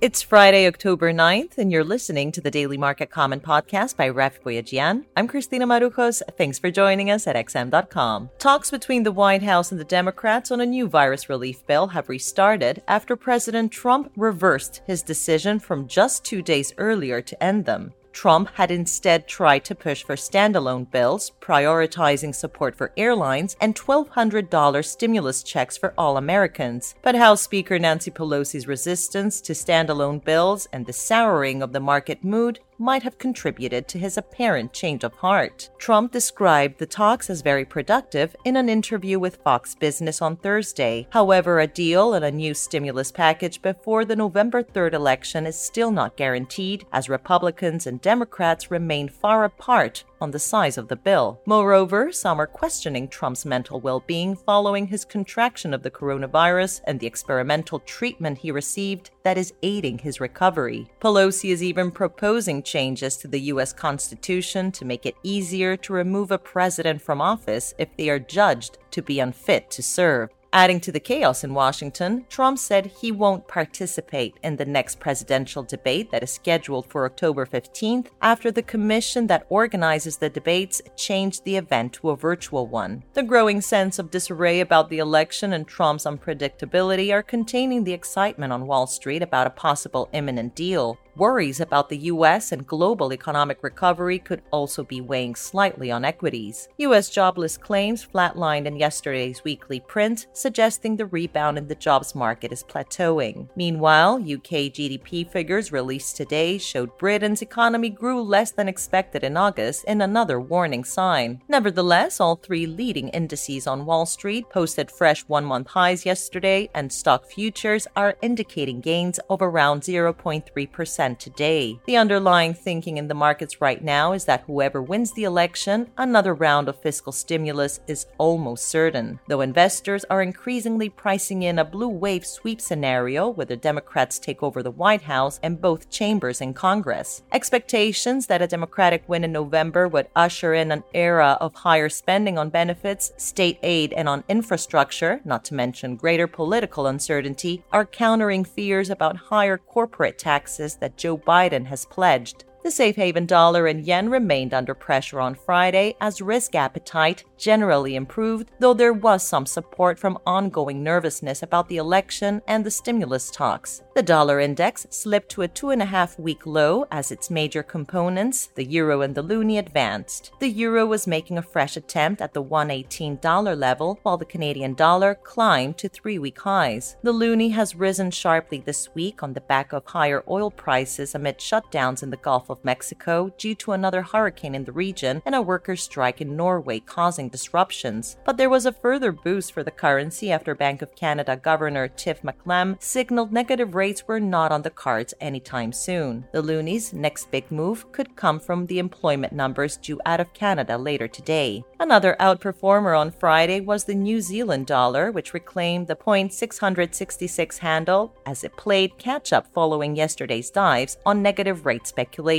It's Friday, October 9th, and you're listening to the Daily Market Comment podcast by Raffi Boyadjian. I'm Christina Marujos. Thanks for joining us at XM.com. Talks between the White House and the Democrats on a new virus relief bill have restarted after President Trump reversed his decision from just two days earlier to end them. Trump had instead tried to push for standalone bills, prioritizing support for airlines and $1,200 stimulus checks for all Americans. But House Speaker Nancy Pelosi's resistance to standalone bills and the souring of the market mood might have contributed to his apparent change of heart. Trump described the talks as very productive in an interview with Fox Business on Thursday. However, a deal and a new stimulus package before the November 3rd election is still not guaranteed, as Republicans and Democrats remain far apart on the size of the bill. Moreover, some are questioning Trump's mental well being following his contraction of the coronavirus and the experimental treatment he received that is aiding his recovery. Pelosi is even proposing changes to the U.S. Constitution to make it easier to remove a president from office if they are judged to be unfit to serve. Adding to the chaos in Washington, Trump said he won't participate in the next presidential debate that is scheduled for October 15th after the commission that organizes the debates changed the event to a virtual one. The growing sense of disarray about the election and Trump's unpredictability are containing the excitement on Wall Street about a possible imminent deal. Worries about the US and global economic recovery could also be weighing slightly on equities. US jobless claims flatlined in yesterday's weekly print, suggesting the rebound in the jobs market is plateauing. Meanwhile, UK GDP figures released today showed Britain's economy grew less than expected in August in another warning sign. Nevertheless, all three leading indices on Wall Street posted fresh one month highs yesterday, and stock futures are indicating gains of around 0.3% today. The underlying thinking in the markets right now is that whoever wins the election, another round of fiscal stimulus is almost certain, though investors are increasingly pricing in a blue wave sweep scenario where the Democrats take over the White House and both chambers in Congress. Expectations that a Democratic win in November would usher in an era of higher spending on benefits, state aid, and on infrastructure, not to mention greater political uncertainty, are countering fears about higher corporate taxes that Joe Biden has pledged. The safe haven dollar and yen remained under pressure on Friday as risk appetite generally improved, though there was some support from ongoing nervousness about the election and the stimulus talks. The dollar index slipped to a two and a half week low as its major components, the euro and the loonie, advanced. The euro was making a fresh attempt at the $118 level, while the Canadian dollar climbed to three week highs. The loonie has risen sharply this week on the back of higher oil prices amid shutdowns in the Gulf of Mexico due to another hurricane in the region and a workers' strike in Norway causing disruptions. But there was a further boost for the currency after Bank of Canada Governor Tiff Macklem signaled negative rates were not on the cards anytime soon. The loonie's next big move could come from the employment numbers due out of Canada later today. Another outperformer on Friday was the New Zealand dollar, which reclaimed the 0.666 handle as it played catch up following yesterday's dives on negative rate speculation.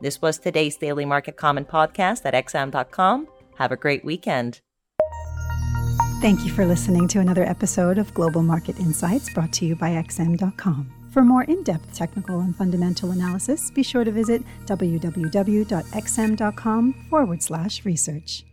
This was today's Daily Market Comment podcast at xm.com. Have a great weekend. Thank you for listening to another episode of Global Market Insights brought to you by XM.com. For more in depth technical and fundamental analysis, be sure to visit www.xm.com forward slash research.